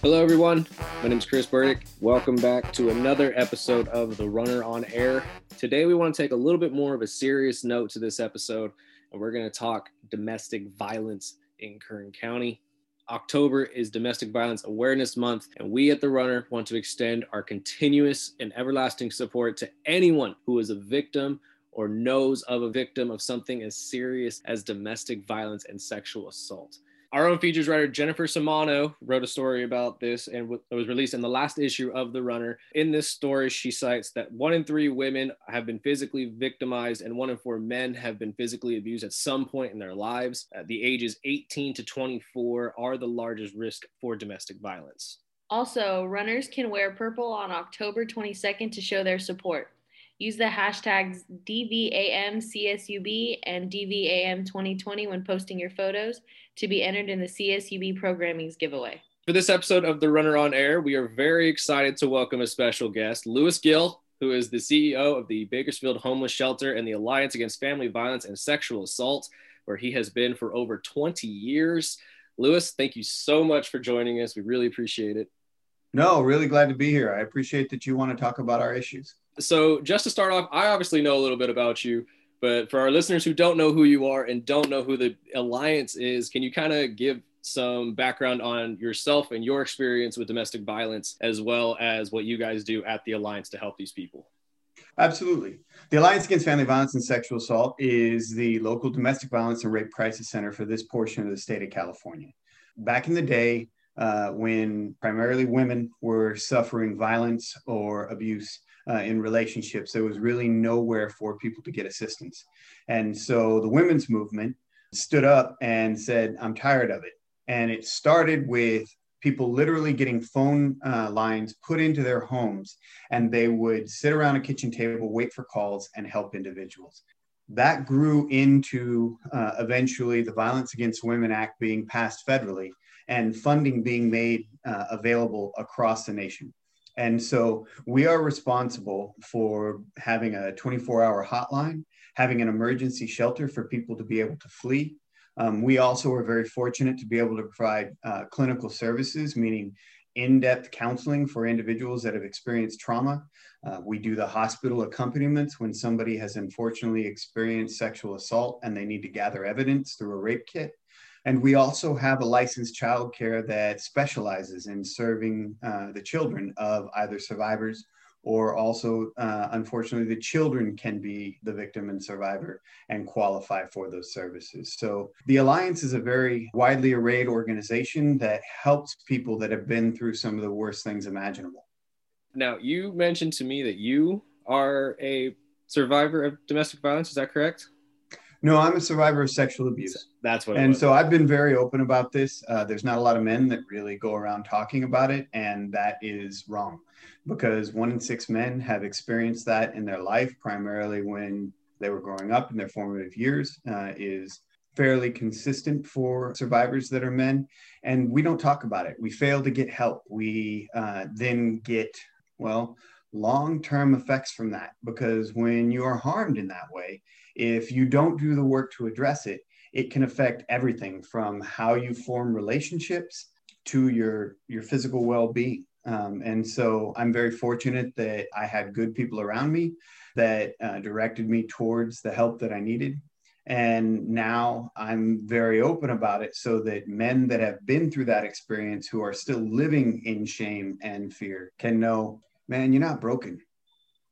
Hello, everyone. My name is Chris Burdick. Welcome back to another episode of The Runner on Air. Today, we want to take a little bit more of a serious note to this episode, and we're going to talk domestic violence in Kern County. October is Domestic Violence Awareness Month, and we at The Runner want to extend our continuous and everlasting support to anyone who is a victim or knows of a victim of something as serious as domestic violence and sexual assault. Our own features writer Jennifer Samano wrote a story about this and it was released in the last issue of The Runner. In this story, she cites that one in three women have been physically victimized and one in four men have been physically abused at some point in their lives. Uh, the ages 18 to 24 are the largest risk for domestic violence. Also, runners can wear purple on October 22nd to show their support. Use the hashtags DVAMCSUB and DVAM2020 when posting your photos to be entered in the CSUB programming's giveaway. For this episode of The Runner on Air, we are very excited to welcome a special guest, Louis Gill, who is the CEO of the Bakersfield Homeless Shelter and the Alliance Against Family Violence and Sexual Assault, where he has been for over 20 years. Louis, thank you so much for joining us. We really appreciate it. No, really glad to be here. I appreciate that you want to talk about our issues. So, just to start off, I obviously know a little bit about you, but for our listeners who don't know who you are and don't know who the Alliance is, can you kind of give some background on yourself and your experience with domestic violence, as well as what you guys do at the Alliance to help these people? Absolutely. The Alliance Against Family Violence and Sexual Assault is the local domestic violence and rape crisis center for this portion of the state of California. Back in the day, uh, when primarily women were suffering violence or abuse, uh, in relationships. There was really nowhere for people to get assistance. And so the women's movement stood up and said, I'm tired of it. And it started with people literally getting phone uh, lines put into their homes, and they would sit around a kitchen table, wait for calls, and help individuals. That grew into uh, eventually the Violence Against Women Act being passed federally and funding being made uh, available across the nation. And so we are responsible for having a 24 hour hotline, having an emergency shelter for people to be able to flee. Um, we also are very fortunate to be able to provide uh, clinical services, meaning in depth counseling for individuals that have experienced trauma. Uh, we do the hospital accompaniments when somebody has unfortunately experienced sexual assault and they need to gather evidence through a rape kit. And we also have a licensed childcare that specializes in serving uh, the children of either survivors or also, uh, unfortunately, the children can be the victim and survivor and qualify for those services. So, the Alliance is a very widely arrayed organization that helps people that have been through some of the worst things imaginable. Now, you mentioned to me that you are a survivor of domestic violence. Is that correct? No, I'm a survivor of sexual abuse. That's what. And so I've been very open about this. Uh, there's not a lot of men that really go around talking about it, and that is wrong, because one in six men have experienced that in their life, primarily when they were growing up in their formative years. Uh, is fairly consistent for survivors that are men, and we don't talk about it. We fail to get help. We uh, then get well long-term effects from that because when you are harmed in that way if you don't do the work to address it, it can affect everything from how you form relationships to your your physical well-being. Um, and so I'm very fortunate that I had good people around me that uh, directed me towards the help that I needed. And now I'm very open about it so that men that have been through that experience who are still living in shame and fear can know, man, you're not broken.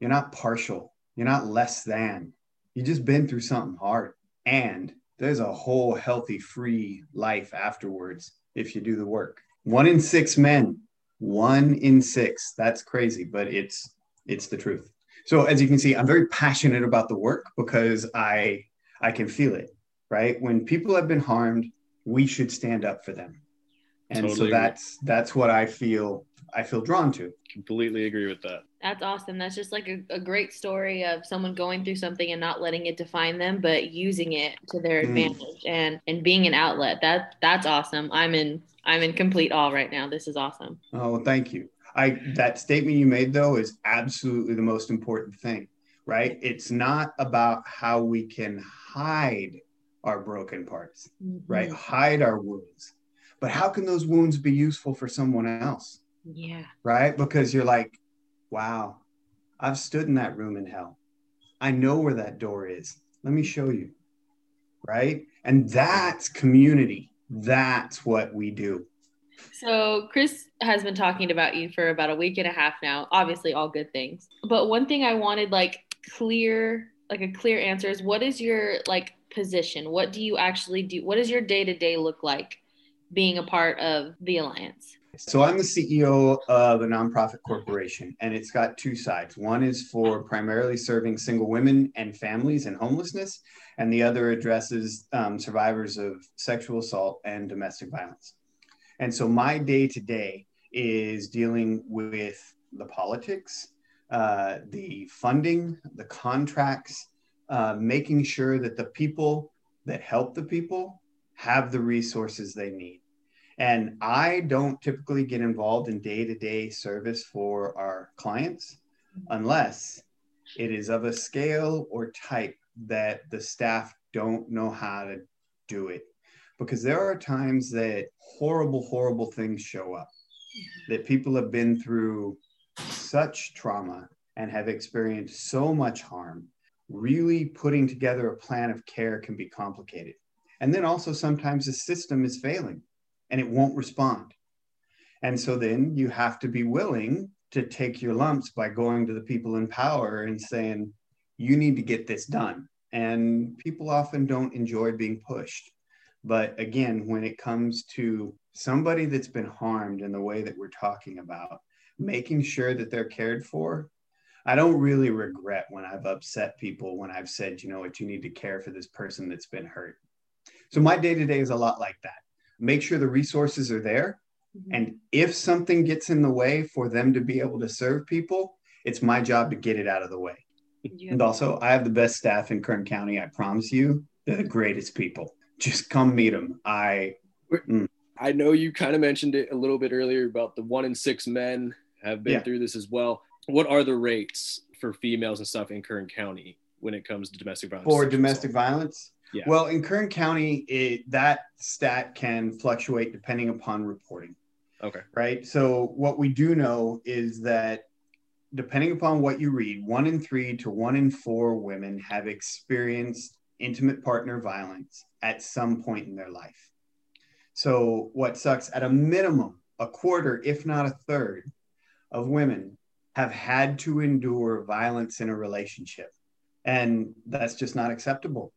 You're not partial. You're not less than you just been through something hard. And there's a whole healthy free life afterwards if you do the work. One in six men one in six. That's crazy but it's it's the truth. So as you can see i'm very passionate about the work because i i can feel it right? When people have been harmed we should stand up for them. And totally so that's that's what i feel i feel drawn to. Completely agree with that that's awesome. That's just like a, a, great story of someone going through something and not letting it define them, but using it to their mm. advantage and and being an outlet. That that's awesome. I'm in I'm in complete awe right now. This is awesome. Oh, thank you. I that statement you made though is absolutely the most important thing, right? It's not about how we can hide our broken parts, Mhm. right? Hide our wounds. But how can those wounds be useful for someone else, Yeah. right? Because you're like, wow, I've stood in that room in hell. I know where that door is. Let me show you, right? And that's community. That's what we do. So Chris has been talking about you for about a week and a half now. Obviously, all good things. But one thing I wanted like clear, like a clear answer is what is your like position? What do you actually do? What does your day to day look like being a part of the alliance? So I'm the CEO of a nonprofit corporation, and it's got two sides. One is for primarily serving single women and families in homelessness, and the other addresses um, survivors of sexual assault and domestic violence. And so my day to day is dealing with the politics, uh, the funding, the contracts, uh, making sure that the people that help the people have the resources they need. And I don't typically get involved in day to day service for our clients unless it is of a scale or type that the staff don't know how to do it. Because there are times that horrible, horrible things show up, that people have been through such trauma and have experienced so much harm. Really putting together a plan of care can be complicated. And then also sometimes the system is failing and it won't respond. And so then you have to be willing to take your lumps by going to the people in power and saying, you need to get this done. And people often don't enjoy being pushed. But again, when it comes to somebody that's been harmed in the way that we're talking about, making sure that they're cared for, I don't really regret when I've upset people when I've said, you know what, you need to care for this person that's been hurt. So my day to day is a lot like that make sure the resources are there. Mm-hmm. And if something gets in the way for them to be able to serve people, it's my job to get it out of the way. You And also, I have the best staff in Kern County. I promise you, they're the greatest people. Just come meet them. I I know you kind of mentioned it a little bit earlier about the one in six men have been Yeah. through this as well. What are the rates for females and stuff in Kern County when it comes to domestic violence? for domestic violence. Yeah. Well, in Kern County, it, that stat can fluctuate depending upon reporting. Okay. right? So what we do know is that depending upon what you read, one in three to one in four women have experienced intimate partner violence at some point in their life. So what sucks at a minimum, a quarter, if not a third, of women have had to endure violence in a relationship. And that's just not acceptable.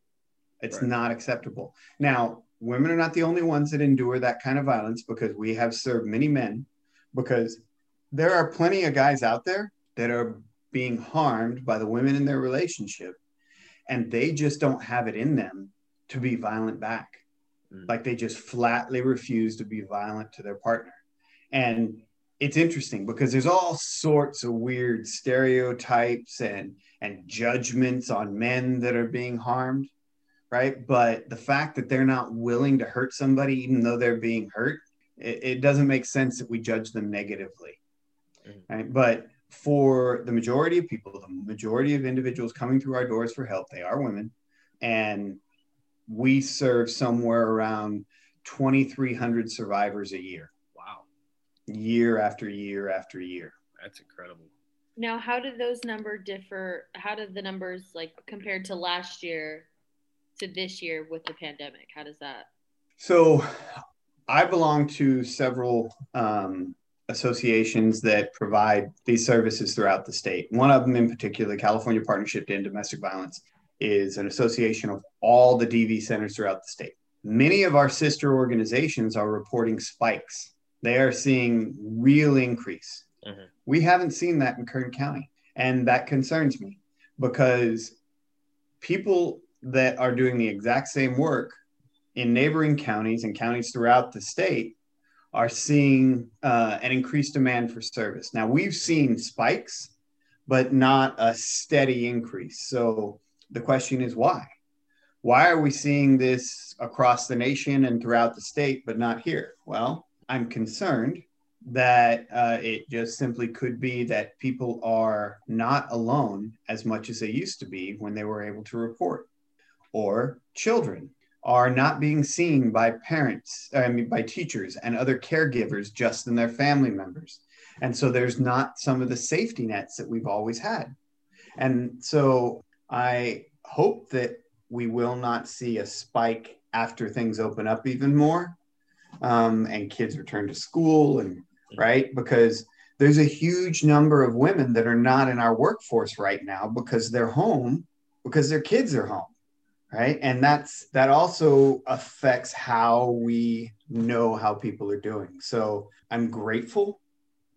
It's Right. not acceptable. Now, women are not the only ones that endure that kind of violence because we have served many men because there are plenty of guys out there that are being harmed by the women in their relationship and they just don't have it in them to be violent back Mm. like they just flatly refuse to be violent to their partner and it's interesting because there's all sorts of weird stereotypes and and judgments on men that are being harmed right but the fact that they're not willing to hurt somebody even though they're being hurt it, it doesn't make sense that we judge them negatively Mhm. right but for the majority of people the majority of individuals coming through our doors for help they are women and we serve somewhere around 2300 survivors a year Wow, year after year after year that's incredible. Now, how did those number differ? How did the numbers like compared to last year to this year with the pandemic? How does that? So I belong to several um, associations that provide these services throughout the state. One of them in particular, the California Partnership to End Domestic Violence, is an association of all the DV centers throughout the state. Many of our sister organizations are reporting spikes. They are seeing real increase. Mhm. We haven't seen that in Kern County. And that concerns me because people that are doing the exact same work in neighboring counties and counties throughout the state are seeing uh, an increased demand for service. Now, we've seen spikes, but not a steady increase. So the question is why? Why are we seeing this across the nation and throughout the state, but not here? Well, I'm concerned that uh, it just simply could be that people are not alone as much as they used to be when they were able to report, or children are not being seen by parents, I mean, by teachers and other caregivers, just in their family members. And so there's not some of the safety nets that we've always had. And so I hope that we will not see a spike after things open up even more um, and kids return to school and right because there's a huge number of women that are not in our workforce right now because they're home because their kids are home right? And that's that also affects how we know how people are doing. So i'm grateful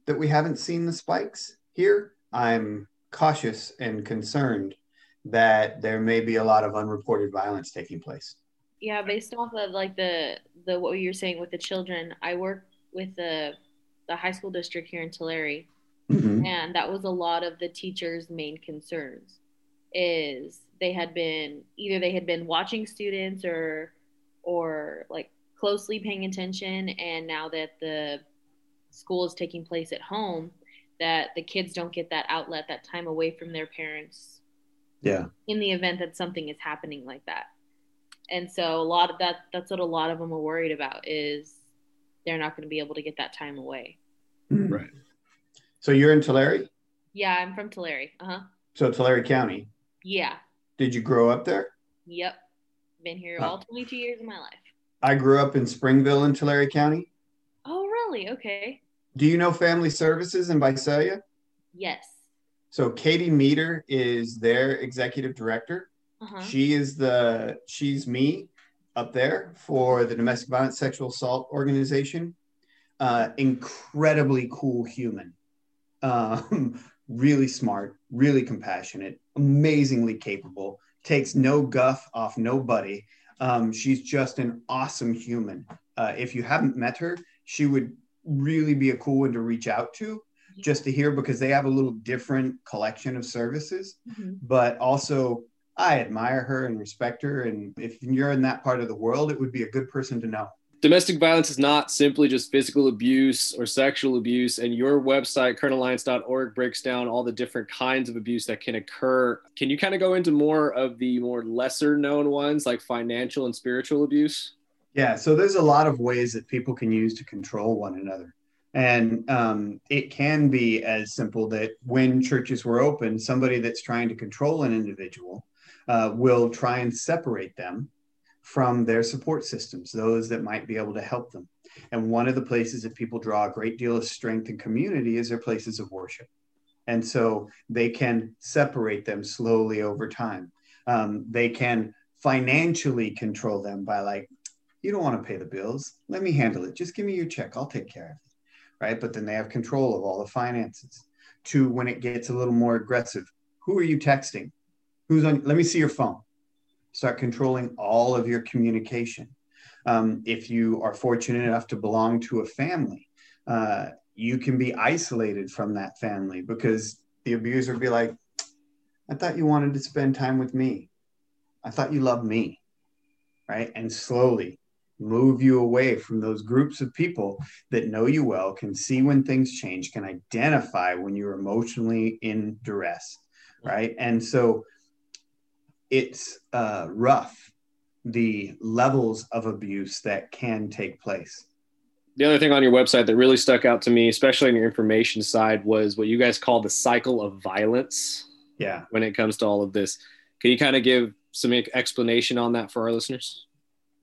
that we haven't seen the spikes here. I'm cautious and concerned that there may be a lot of unreported violence taking place. Yeah based off of like the the what you're saying with the children i work with the the high school district here in tulare mm-hmm. and that was a lot of the teachers main concerns is they had been either they had been watching students or or like closely paying attention and now that the school is taking place at home that the kids don't get that outlet that time away from their parents. Yeah. In the event that something is happening like that. And so a lot of that that's what a lot of them are worried about is they're not going to be able to get that time away. Mm-hmm. right. So you're in tulare? Yeah i'm from tulare uh-huh. So tulare county? Yeah did you grow up there? Yep. Been here all 22 years of my life. I grew up in Springville in Tulare County. Oh, really? Okay. Do you know Family Services in Visalia? Yes. So Katie Meter is their executive director. Uh-huh. She is the she's me up there for the domestic violence sexual assault organization. Uh, incredibly cool human, um, really smart, really compassionate, amazingly capable, takes no guff off nobody. Um, she's just an awesome human. Uh, if you haven't met her, she would really be a cool one to reach out to just to hear because they have a little different collection of services. Mm-hmm. But also, I admire her and respect her. And if you're in that part of the world, it would be a good person to know domestic violence is not simply just physical abuse or sexual abuse and your website kernalliance.org breaks down all the different kinds of abuse that can occur. Can you kind of go into more of the more lesser known ones like financial and spiritual abuse? Yeah so there's a lot of ways that people can use to control one another. And um, it can be as simple that when churches were open somebody that's trying to control an individual uh, will try and separate them from their support systems, those that might be able to help them. And one of the places that people draw a great deal of strength and community is their places of worship. And so they can separate them slowly over time. Um, they can financially control them by, like, you don't want to pay the bills. Let me handle it. Just give me your check. I'll take care of it. Right. But then they have control of all the finances. To when it gets a little more aggressive, who are you texting? Who's on? Let me see your phone start controlling all of your communication. Um, if you are fortunate enough to belong to a family, uh, you can be isolated from that family because the abuser will be like, I thought you wanted to spend time with me. I thought you loved me. Right. And slowly move you away from those groups of people that know you well, can see when things change, can identify when you're emotionally in duress. Right. And so it's uh, rough the levels of abuse that can take place. The other thing on your website that really stuck out to me, especially on your information side, was what you guys call the cycle of violence. Yeah. When it comes to all of this, can you kind of give some explanation on that for our listeners?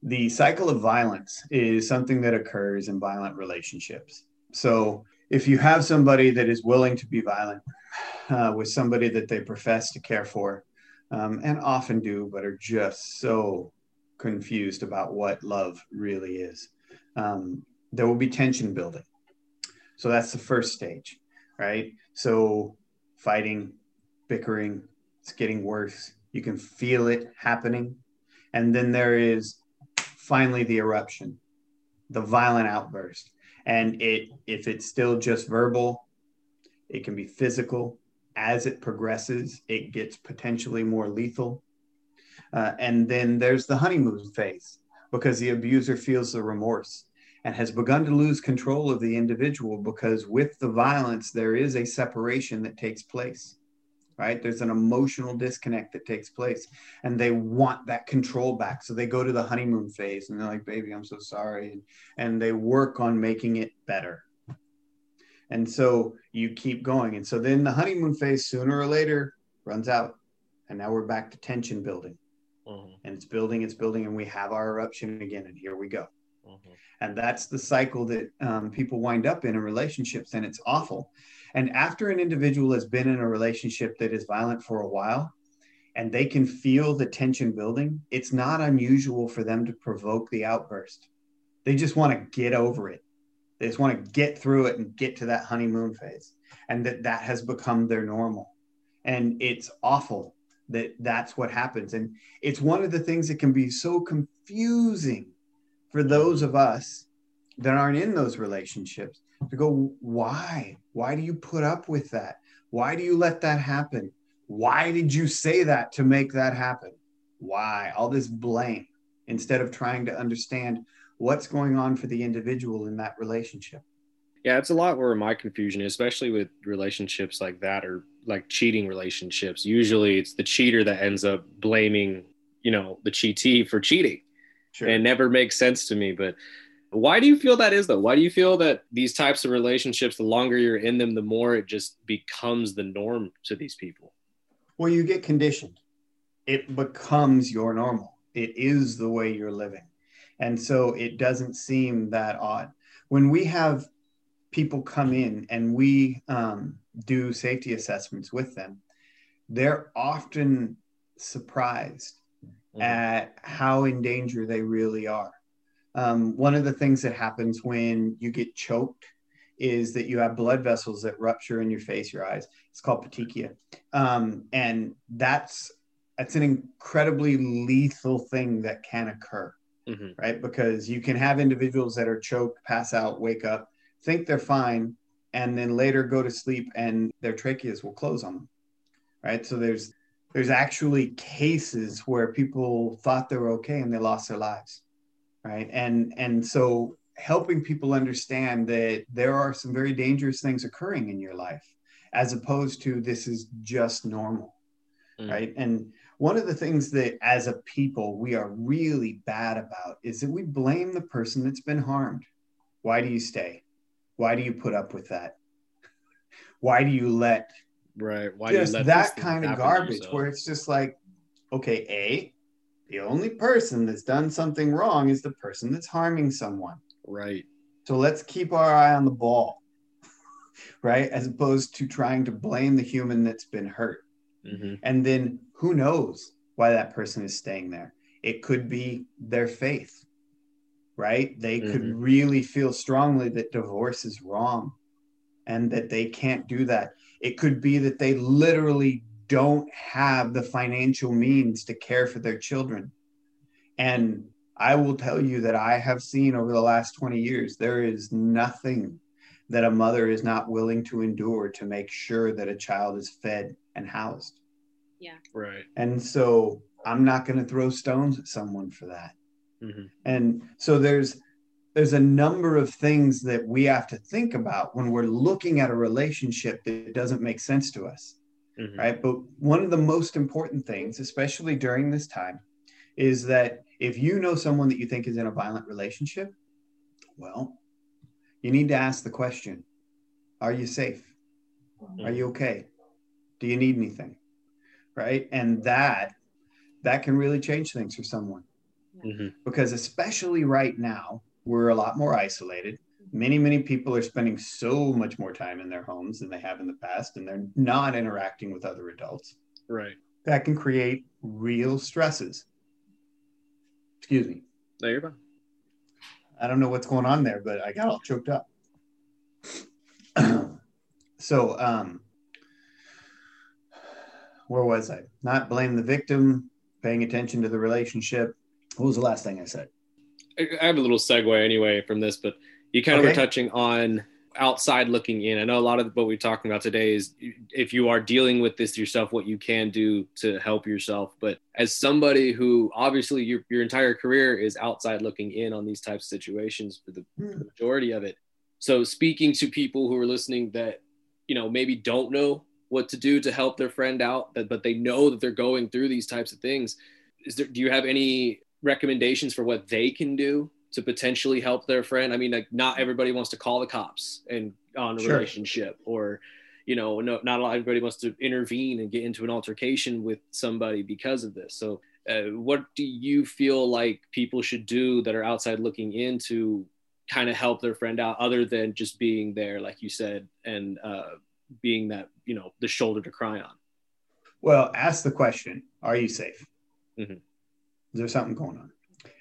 The cycle of violence is something that occurs in violent relationships. So if you have somebody that is willing to be violent uh, with somebody that they profess to care for, um, and often do, but are just so confused about what love really is. Um, there will be tension building. So that's the first stage, right? So fighting, bickering, it's getting worse. You can feel it happening. And then there is finally the eruption, the violent outburst. And it if it's still just verbal, it can be physical, as it progresses, it gets potentially more lethal. Uh, and then there's the honeymoon phase because the abuser feels the remorse and has begun to lose control of the individual because with the violence, there is a separation that takes place. right? There's an emotional disconnect that takes place and they want that control back. So they go to the honeymoon phase and they're like, baby, I'm so sorry. And, and they work on making it better. And so you keep going. And so then the honeymoon phase sooner or later runs out. And now we're back to tension building. Mm-hmm. And it's building, it's building, and we have our eruption again. And here we go. Mm-hmm. And that's the cycle that um, people wind up in in relationships. And it's awful. And after an individual has been in a relationship that is violent for a while, and they can feel the tension building, it's not unusual for them to provoke the outburst. They just want to get over it. They just want to get through it and get to that honeymoon phase. And that that has become their normal. And it's awful that that's what happens. And it's one of the things that can be so confusing for those of us that aren't in those relationships to go, why? Why do you put up with that? Why do you let that happen? Why did you say that to make that happen? Why? All this blame instead of trying to understand what's going on for the individual in that relationship. Yeah, it's a lot where my confusion is, especially with relationships like that or like cheating relationships. Usually it's the cheater that ends up blaming, you know, the cheatee for cheating. Sure. And it never makes sense to me. But why do you feel that is though? Why do you feel that these types of relationships, the longer you're in them, the more it just becomes the norm to these people? Well, you get conditioned. It becomes your normal. It is the way you're living. And so it doesn't seem that odd. When we have people come in and we um, do safety assessments with them, they're often surprised mm-hmm. at how in danger they really are. Um, one of the things that happens when you get choked is that you have blood vessels that rupture in your face, your eyes. It's called petechia, um, and that's that's an incredibly lethal thing that can occur, mm-hmm. right? Because you can have individuals that are choked, pass out, wake up, think they're fine, and then later go to sleep, and their tracheas will close on them, right? So there's there's actually cases where people thought they were okay and they lost their lives right and and so helping people understand that there are some very dangerous things occurring in your life as opposed to this is just normal mm. right and one of the things that as a people we are really bad about is that we blame the person that's been harmed why do you stay why do you put up with that why do you let right why just that kind of garbage where it's just like okay a the only person that's done something wrong is the person that's harming someone. Right. So let's keep our eye on the ball, right? As opposed to trying to blame the human that's been hurt. Mm-hmm. And then who knows why that person is staying there? It could be their faith, right? They mm-hmm. could really feel strongly that divorce is wrong and that they can't do that. It could be that they literally don't have the financial means to care for their children. And I will tell you that I have seen over the last 20 years, there is nothing that a mother is not willing to endure to make sure that a child is fed and housed. Yeah. Right. And so I'm not going to throw stones at someone for that. Mm-hmm. And so there's there's a number of things that we have to think about when we're looking at a relationship that doesn't make sense to us mm-hmm. right? But one of the most important things, especially during this time, is that if you know someone that you think is in a violent relationship, well, you need to ask the question Are you safe? Mm-hmm. Are you okay? Do you need anything? Right. And that that can really change things for someone. Mm-hmm. Because especially right now, we're a lot more isolated. Many many people are spending so much more time in their homes than they have in the past and they're not interacting with other adults. Right. That can create real stresses. Excuse me. There you go i don't know what's going on there but i got all choked up. So um where was i not blame the victim paying attention to the relationship what was the last thing i said i have a little segue anyway from this but you kind okay. of were touching on outside looking in. I know a lot of what we're talking about today is if you are dealing with this yourself, what you can do to help yourself. But as somebody who obviously your, your entire career is outside looking in on these types of situations for the, mm. for the majority of it. So speaking to people who are listening that, you know, maybe don't know what to do to help their friend out, but, but they know that they're going through these types of things. Is there, do you have any recommendations for what they can do to potentially help their friend? I mean, like not everybody wants to call the cops and on a sure. relationship or, you know, no, not everybody wants to intervene and get into an altercation with somebody because of this. So uh, what do you feel like people should do that are outside looking in to kind of help their friend out other than just being there like you said and uh, being that you know the shoulder to cry on well ask the question are you safe mm-hmm. is there something going on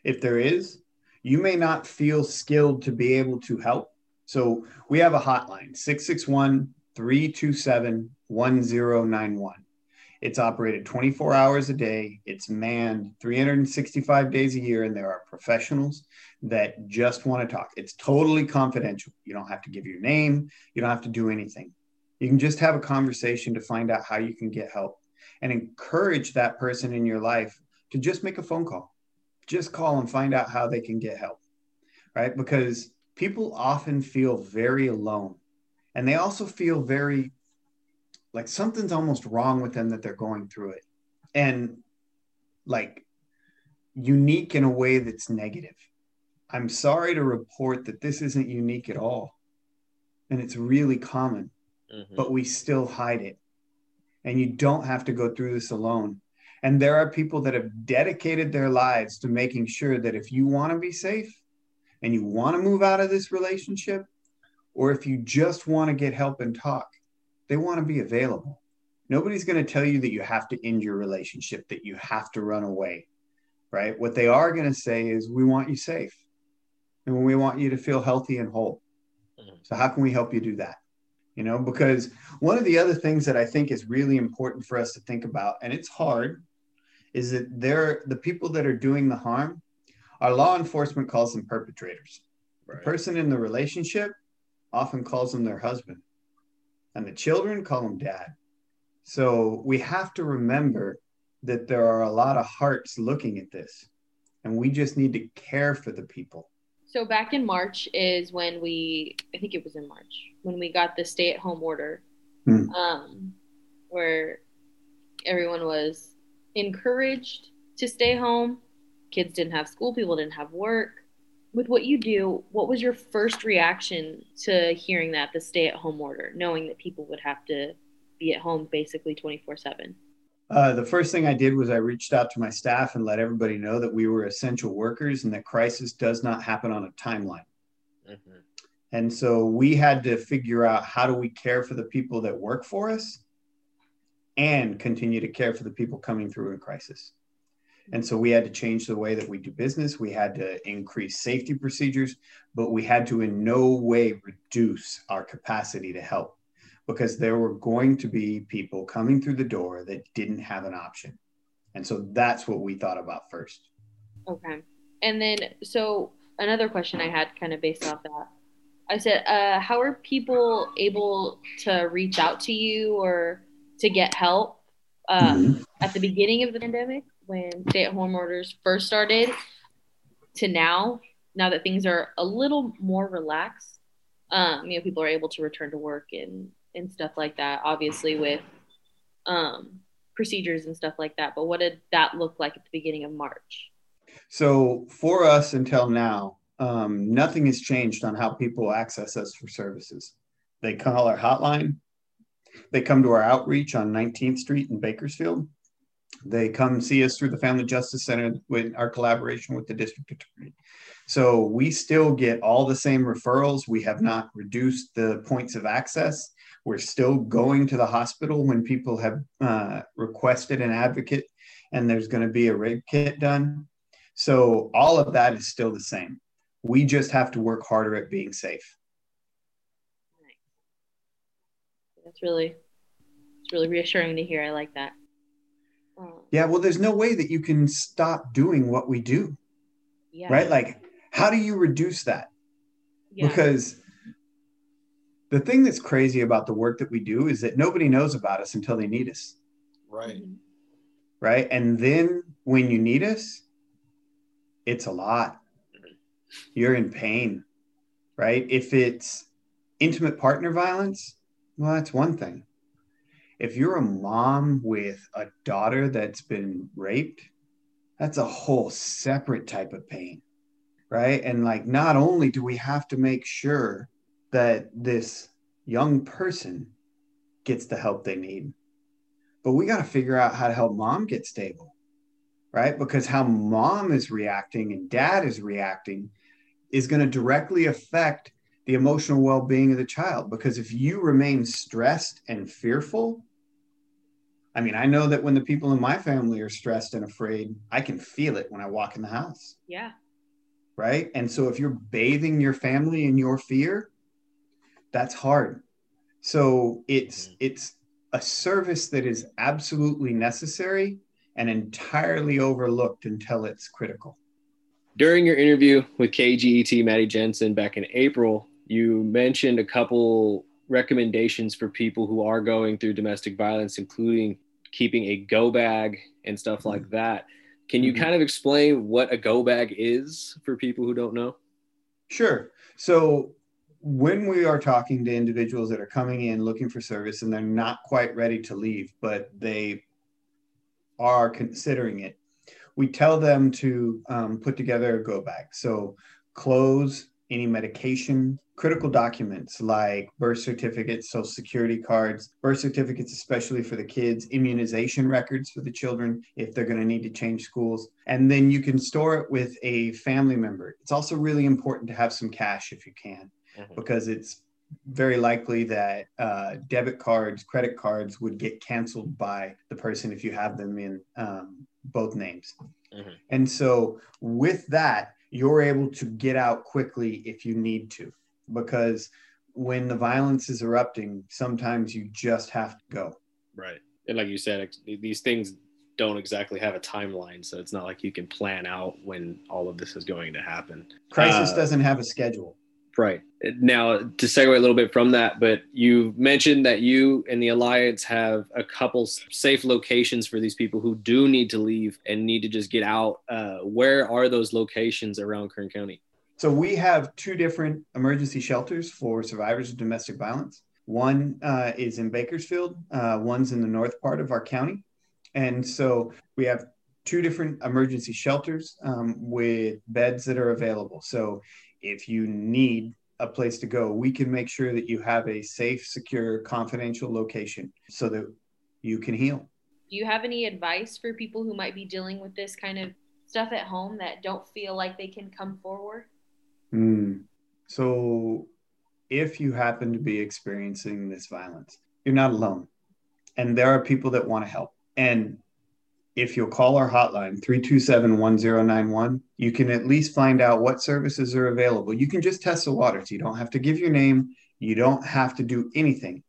if there is you may not feel skilled to be able to help so we have a hotline 661 327 1091 it's operated 24 hours a day. It's manned 365 days a year, and there are professionals that just want to talk. It's totally confidential. You don't have to give your name, you don't have to do anything. You can just have a conversation to find out how you can get help and encourage that person in your life to just make a phone call. Just call and find out how they can get help, right? Because people often feel very alone and they also feel very like something's almost wrong with them that they're going through it and like unique in a way that's negative i'm sorry to report that this isn't unique at all and it's really common mm-hmm. but we still hide it and you don't have to go through this alone and there are people that have dedicated their lives to making sure that if you want to be safe and you want to move out of this relationship or if you just want to get help and talk they want to be available. Nobody's going to tell you that you have to end your relationship, that you have to run away, right? What they are going to say is, we want you safe and we want you to feel healthy and whole. Mm-hmm. So, how can we help you do that? You know, because one of the other things that I think is really important for us to think about, and it's hard, is that they're the people that are doing the harm, our law enforcement calls them perpetrators. Right. The person in the relationship often calls them their husband and the children call them dad. So we have to remember that there are a lot of hearts looking at this, and we just need to care for the people. So back in March is when we, I think it was in March, when we got the stay-at-home order, hmm. um, where everyone was encouraged to stay home. Kids didn't have school, people didn't have work with what you do, what was your first reaction to hearing that the stay at home order, knowing that people would have to be at home basically 24 7? Uh, the first thing I did was I reached out to my staff and let everybody know that we were essential workers and that crisis does not happen on a timeline. Mm-hmm. And so we had to figure out how do we care for the people that work for us and continue to care for the people coming through in crisis. And so we had to change the way that we do business. We had to increase safety procedures, but we had to in no way reduce our capacity to help because there were going to be people coming through the door that didn't have an option. And so that's what we thought about first. Okay. And then, so another question I had kind of based off that I said, uh, how are people able to reach out to you or to get help uh, mm-hmm. at the beginning of the pandemic? when stay at home orders first started to now, now that things are a little more relaxed, um, you know, people are able to return to work and, and stuff like that, obviously with um, procedures and stuff like that. But what did that look like at the beginning of March? So for us until now, um, nothing has changed on how people access us for services. They call our hotline. They come to our outreach on 19th Street in Bakersfield. They come see us through the Family Justice Center with our collaboration with the district attorney. So we still get all the same referrals. We have not reduced the points of access. We're still going to the hospital when people have uh, requested an advocate and there's going to be a rape kit done. So all of that is still the same. We just have to work harder at being safe. That's really, it's really reassuring to hear. I like that. Yeah, well, there's no way that you can stop doing what we do. Yeah. Right? Like, how do you reduce that? Yeah. Because the thing that's crazy about the work that we do is that nobody knows about us until they need us. Right. Mm-hmm. Right. And then when you need us, it's a lot. You're in pain. Right. If it's intimate partner violence, well, that's one thing. if you're a mom with a daughter that's been raped, that's a whole separate type of pain, right? And like, not only do we have to make sure that this young person gets the help they need, but we got to figure out how to help mom get stable, right? Because how mom is reacting and dad is reacting is going to directly affect the emotional well-being of the child. Because if you remain stressed and fearful i mean i know that when the people in my family are stressed and afraid i can feel it when i walk in the house. Yeah. Right? And so if you're bathing your family in your fear that's hard. So it's mm-hmm. it's a service that is absolutely necessary and entirely overlooked until it's critical during your interview with KGET Maddie Jensen back in April, you mentioned a couple recommendations for people who are going through domestic violence, including keeping a go bag and stuff like mm-hmm. that. Can you mm-hmm. kind of explain what a go bag is for people who don't know? Sure. So, when we are talking to individuals that are coming in looking for service and they're not quite ready to leave, but they are considering it, we tell them to um, put together a go bag. So, clothes, any medication, critical documents like birth certificates, social security cards, birth certificates, especially for the kids, immunization records for the children if they're going to need to change schools. And then you can store it with a family member. It's also really important to have some cash if you can, mm-hmm. because it's very likely that uh, debit cards, credit cards would get canceled by the person if you have them in um, both names. Mm-hmm. And so, with that, you're able to get out quickly if you need to, because when the violence is erupting, sometimes you just have to go. Right. And like you said, these things don't exactly have a timeline. So it's not like you can plan out when all of this is going to happen. Crisis uh, doesn't have a schedule. Right. Now, to segue a little bit from that, but you mentioned that you and the Alliance have a couple safe locations for these people who do need to leave and need to just get out. Uh, where are those locations around Kern County? So, we have two different emergency shelters for survivors of domestic violence. One uh, is in Bakersfield, uh, one's in the north part of our county. And so, we have two different emergency shelters um, with beds that are available. So if you need a place to go, we can make sure that you have a safe, secure, confidential location so that you can heal. Do you have any advice for people who might be dealing with this kind of stuff at home that don't feel like they can come forward? Mm. So, if you happen to be experiencing this violence, you're not alone. And there are people that want to help. And if you'll call our hotline 327-1091 you can at least find out what services are available. You can just test the waters you don't have to give your name. You don't have to do anything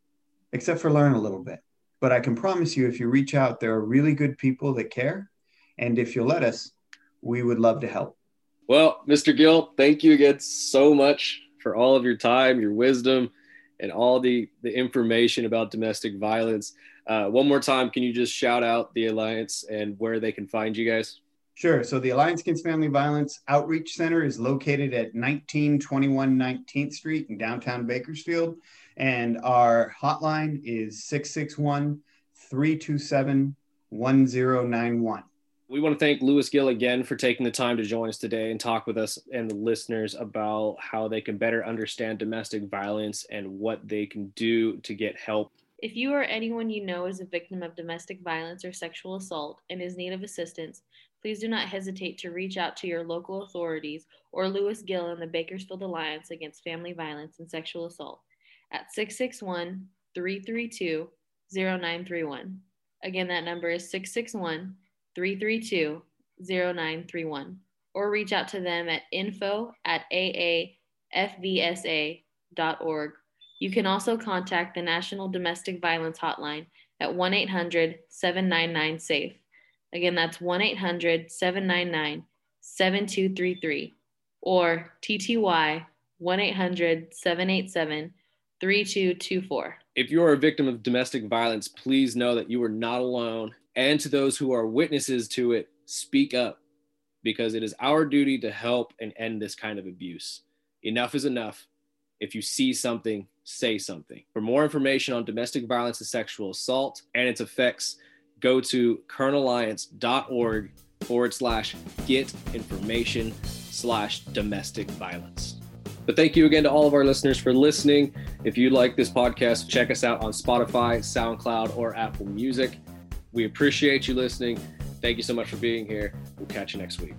except for learn a little bit. But i can promise you if you reach out there are really good people that care. And if you'll let us we would love to help. Well mr gill thank you again so much for all of your time your wisdom and all the the information about domestic violence uh, one more time, can you just shout out the Alliance and where they can find you guys? Sure. So the Alliance Against Family Violence Outreach Center is located at 1921 19th Street in downtown Bakersfield. And our hotline is 661 327 1091. We want to thank Louis Gill again for taking the time to join us today and talk with us and the listeners about how they can better understand domestic violence and what they can do to get help if you or anyone you know is a victim of domestic violence or sexual assault and is in need of assistance, please do not hesitate to reach out to your local authorities or Louis Gill and the Bakersfield Alliance Against Family Violence and Sexual Assault at 661 332 0931. Again, that number is 661 332 0931. Or reach out to them at info at aafvsa.org you can also contact the National Domestic Violence Hotline at 1 800 799 SAFE. Again, that's 1 800 799 7233 or TTY 1 800 787 3224. If you are a victim of domestic violence, please know that you are not alone. And to those who are witnesses to it, speak up because it is our duty to help and end this kind of abuse. Enough is enough. If you see something, say something. For more information on domestic violence and sexual assault and its effects, go to kernalliance.org forward slash get information slash domestic violence. But thank you again to all of our listeners for listening. If you like this podcast, check us out on Spotify, SoundCloud, or Apple Music. We appreciate you listening. Thank you so much for being here. We'll catch you next week.